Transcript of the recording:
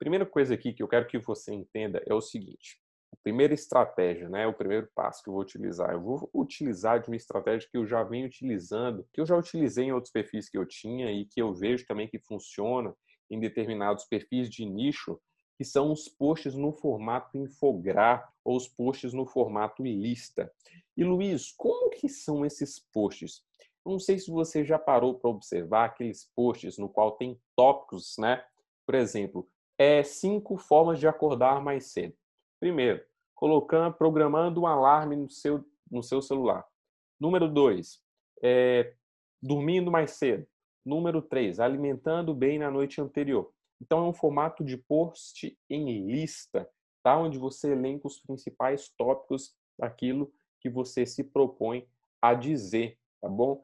Primeira coisa aqui que eu quero que você entenda é o seguinte: a primeira estratégia, né, o primeiro passo que eu vou utilizar, eu vou utilizar de uma estratégia que eu já venho utilizando, que eu já utilizei em outros perfis que eu tinha e que eu vejo também que funciona em determinados perfis de nicho, que são os posts no formato infográfico ou os posts no formato lista. E Luiz, como que são esses posts? Não sei se você já parou para observar aqueles posts no qual tem tópicos, né? Por exemplo, é cinco formas de acordar mais cedo. Primeiro, colocando, programando um alarme no seu, no seu celular. Número dois, é, dormindo mais cedo. Número três, alimentando bem na noite anterior. Então, é um formato de post em lista, tá? onde você elenca os principais tópicos daquilo que você se propõe a dizer, tá bom?